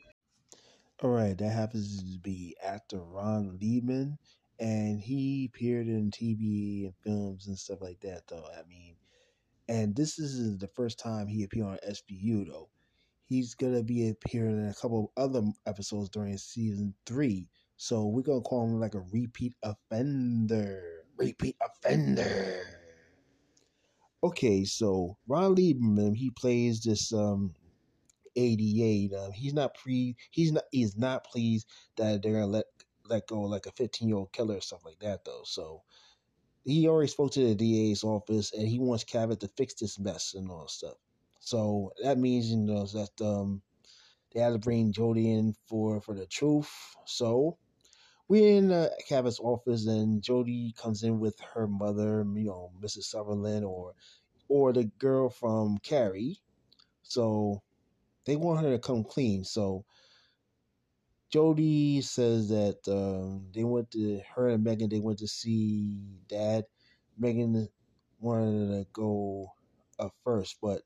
All right, that happens to be actor Ron Leibman, and he appeared in TV and films and stuff like that. Though I mean, and this is the first time he appeared on SVU. Though he's gonna be appearing in a couple of other episodes during season three, so we're gonna call him like a repeat offender. Repeat offender. Okay, so Ron Lieberman, he plays this um 88. Um, he's not pre. He's not. He's not pleased that they're gonna let let go like a 15 year old killer or stuff like that though. So he already spoke to the DA's office and he wants Cabot to fix this mess and all that stuff. So that means you know that um they had to bring Jody in for for the truth. So we're in uh, Cabot's office and Jody comes in with her mother, you know, Mrs. Sutherland or or the girl from Carrie. So they want her to come clean. So Jody says that um, they went to her and Megan. They went to see Dad. Megan wanted to go up first, but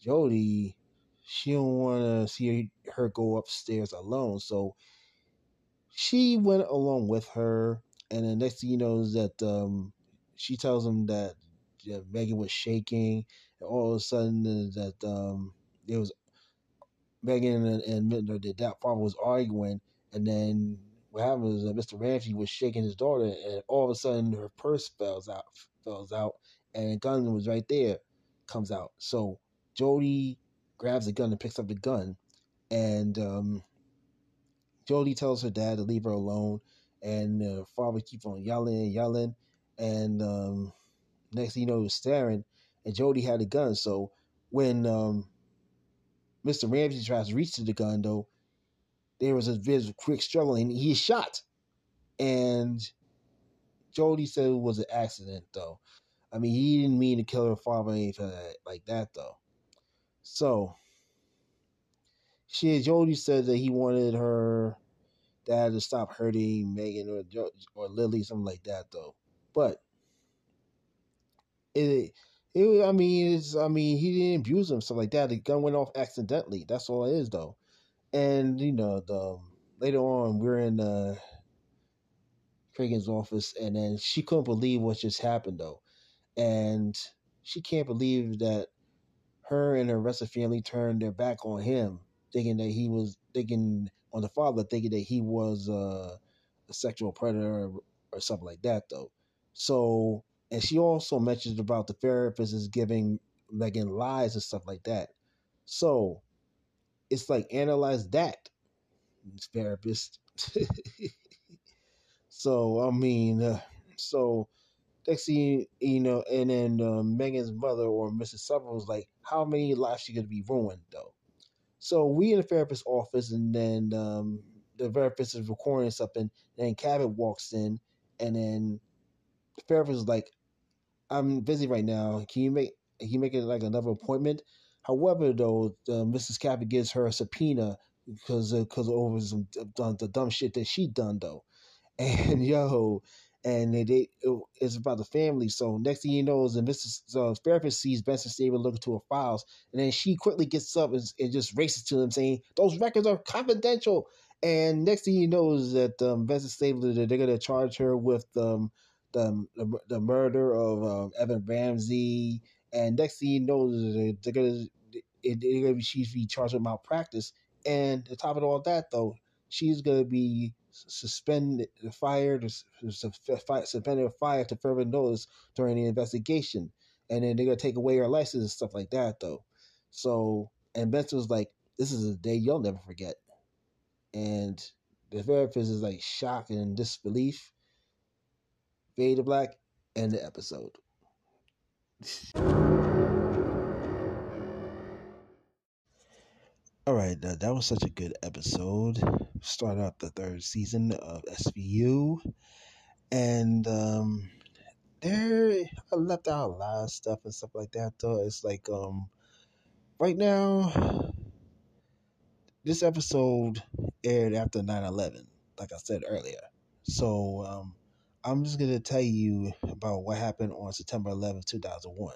Jody she don't want to see her go upstairs alone. So she went along with her, and the next thing you know is that um, she tells him that yeah, Megan was shaking, and all of a sudden that um, was Megan and, and that father was arguing, and then what happened was that Mr. Ramsey was shaking his daughter, and all of a sudden her purse falls out, falls out, and a gun was right there, comes out. So Jody grabs the gun and picks up the gun, and um, Jody tells her dad to leave her alone, and the father keeps on yelling and yelling, and um, next thing you know, he was staring, and Jody had a gun. So when um, Mr. Ramsey tries to reach to the gun, though, there was a very quick struggle and he's shot. And Jody said it was an accident, though. I mean, he didn't mean to kill her father or anything like that, though. So, she Jody said that he wanted her dad to stop hurting Megan or or Lily, something like that, though. But it it, I mean, it's, I mean, he didn't abuse him, stuff like that. The gun went off accidentally. That's all it is, though. And you know, the later on, we're in uh, Cragen's office, and then she couldn't believe what just happened, though, and she can't believe that her and her rest of family turned their back on him, thinking that he was thinking on the father, thinking that he was uh, a sexual predator or, or something like that, though. So, and she also mentioned about the therapist is giving Megan lies and stuff like that. So, it's like analyze that, therapist. so, I mean, uh, so next thing you know, and then uh, Megan's mother or Mrs. Summer was like, "How many lives she gonna be ruined though?" So we in the therapist's office, and then um, the therapist is recording something. And then Cabot walks in, and then the therapist is like, "I'm busy right now. Can you make can you make it like another appointment?" However, though, uh, Mrs. Cabot gives her a subpoena because because over some the dumb shit that she done though, and yo, and they, they it, it's about the family. So next thing you know is the Mrs. Uh, therapist sees Benson Stabler looking to her files, and then she quickly gets up and, and just races to him, saying, "Those records are confidential." And next thing you know is that um, Benson Stabler they're to charge her with um, the, the the murder of um, Evan Ramsey, and next thing you know they're to they're to be she's be charged with malpractice. And on top of all that, though, she's to be suspended, fired, suspended fired to further notice during the investigation. And then they're gonna take away her license and stuff like that, though. So, and Benson was like, "This is a day you'll never forget." And the therapist is like shocked and disbelief. Fade to black, end the episode. All right, that was such a good episode. Start out the third season of SVU, and um, there I left out a lot of stuff and stuff like that. Though it's like um, right now, this episode aired after 9-11, like I said earlier. So um, I'm just gonna tell you about what happened on September 11, 2001.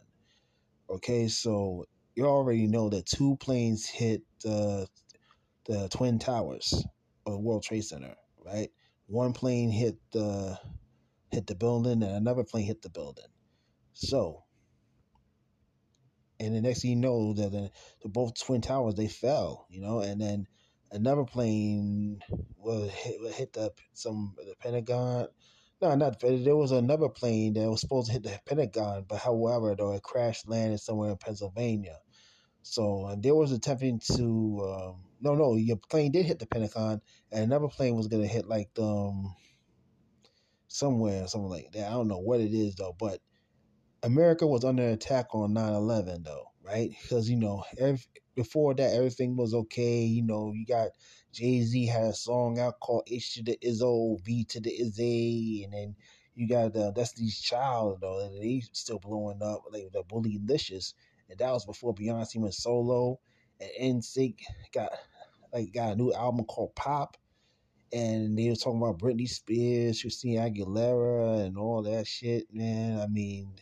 Okay, so you already know that two planes hit the the twin towers of the World Trade Center, right? One plane hit the hit the building, and another plane hit the building. So, and the next thing you know, that the, the both twin towers they fell, you know, and then another plane was hit, hit the some the Pentagon. No, not there was another plane that was supposed to hit the Pentagon, but however, though it crashed landed somewhere in Pennsylvania. So uh, there was attempting to um, no no your plane did hit the Pentagon, and another plane was gonna hit like um somewhere something like that. I don't know what it is though, but America was under attack on 9-11 though, right? Because you know every, before that everything was okay. You know you got Jay Z had a song out called H to the Izzo, V to the Izzy, and then you got uh, Destiny's Child though, they still blowing up like the Bootylicious and that was before Beyonce went solo. And NSYNC got like got a new album called Pop, and they were talking about Britney Spears, Christina Aguilera, and all that shit. Man, I mean,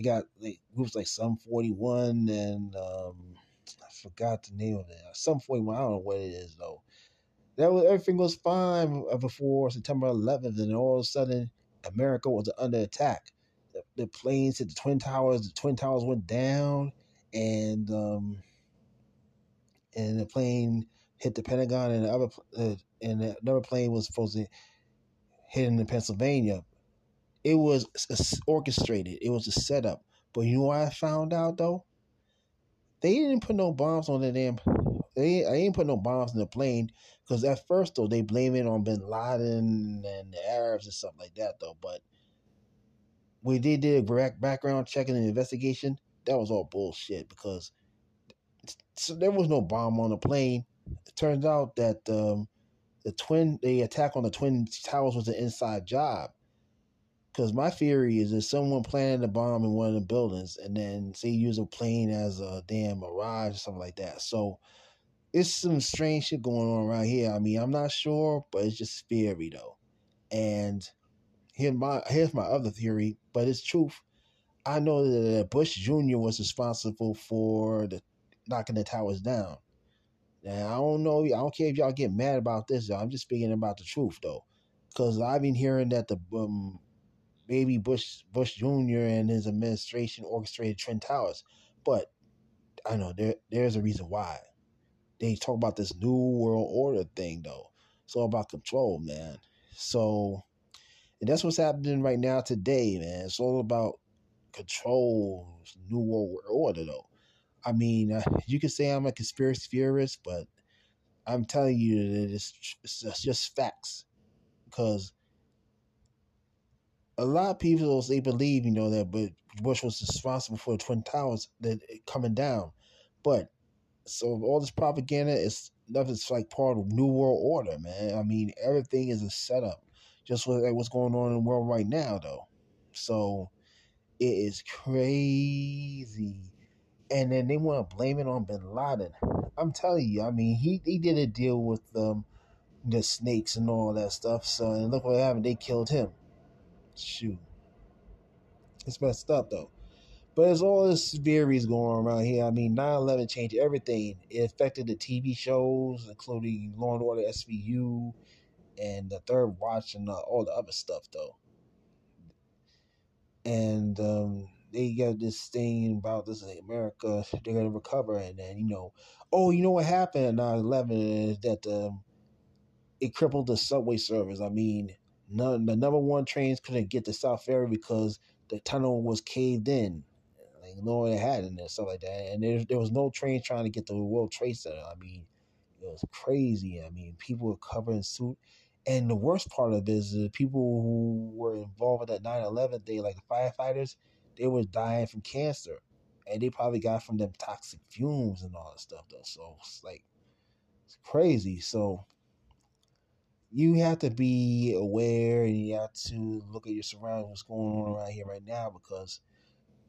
they got like groups like Sum Forty One and um, I forgot the name of it. Sum Forty One. I don't know what it is though. That was everything was fine before September 11th, and all of a sudden, America was under attack. The, the planes hit the twin towers. The twin towers went down and um, and the plane hit the Pentagon, and the other uh, and another plane was supposed to hit in Pennsylvania. It was orchestrated. It was a setup. But you know what I found out though? They didn't put no bombs on the damn. They I ain't put no bombs in the plane because at first though they blame it on Bin Laden and the Arabs and stuff like that though. But when they did a background check and investigation, that was all bullshit because so there was no bomb on the plane. It turns out that um, the twin the attack on the twin towers was an inside job. Because my theory is that someone planted a bomb in one of the buildings and then say use a plane as a damn mirage or something like that. So it's some strange shit going on around here. I mean, I'm not sure, but it's just scary though. And here my here's my other theory, but it's truth. I know that Bush Jr. was responsible for the knocking the towers down. Now I don't know. I don't care if y'all get mad about this. I'm just speaking about the truth though, because I've been hearing that the um, baby Bush Bush Jr. and his administration orchestrated Trent Towers, but I know there there's a reason why. They talk about this new world order thing though. It's all about control, man. So and that's what's happening right now today, man. It's all about control, new world order though. I mean, uh, you can say I'm a conspiracy theorist, but I'm telling you that it's, it's just facts because a lot of people they believe, you know, that but Bush was responsible for the twin towers that coming down, but so all this propaganda is nothing's like part of new world order, man. I mean, everything is a setup, just like what's going on in the world right now, though. So it is crazy, and then they want to blame it on Bin Laden. I'm telling you, I mean, he he did a deal with um the snakes and all that stuff. So and look what happened, they killed him. Shoot. It's messed up though. But there's all this theories going around here. I mean, 9 11 changed everything. It affected the TV shows, including Law and Order SVU and the Third Watch and uh, all the other stuff, though. And um, they got this thing about this in America, they're going to recover. And then, you know, oh, you know what happened at 9 11 is that um, it crippled the subway service. I mean, none, the number one trains couldn't get to South Ferry because the tunnel was caved in. Like no one had in there, stuff like that. And there, there was no train trying to get to the World Trade Center. I mean, it was crazy. I mean, people were covered in suit. And the worst part of it is the people who were involved with that 9 11 day, like the firefighters, they were dying from cancer. And they probably got from them toxic fumes and all that stuff, though. So it's like, it's crazy. So you have to be aware and you have to look at your surroundings, what's going on around here right now, because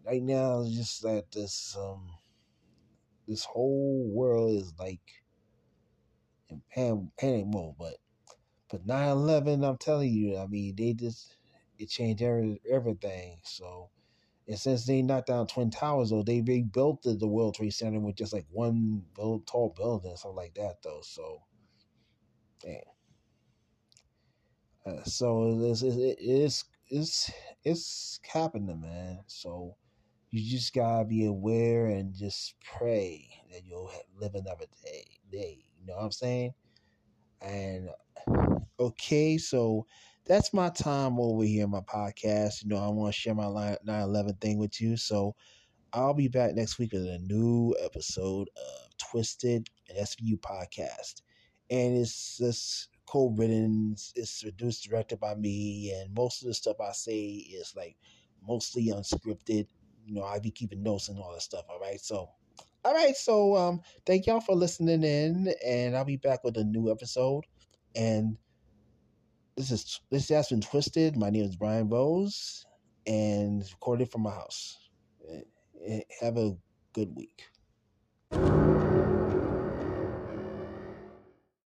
right now it's just that this um this whole world is like in pan, panic mode. But but 9-11, I'm telling you, I mean they just it changed every, everything. So and since they knocked down Twin Towers, though, they rebuilt the, the World Trade Center with just like one build, tall building, something like that, though. So, damn. Uh, so it's, it's it's it's happening, man. So you just gotta be aware and just pray that you'll live another day. Day, you know what I'm saying? And okay, so that's my time over here in my podcast. You know, I want to share my 9/11 thing with you. So I'll be back next week with a new episode of Twisted and SVU podcast, and it's just co-written. It's produced, directed by me, and most of the stuff I say is like mostly unscripted. You know, I be keeping notes and all that stuff. All right, so all right, so um, thank y'all for listening in, and I'll be back with a new episode. And this is this has been twisted. My name is Brian Rose, and recorded from my house. Eh, eh, have a good week.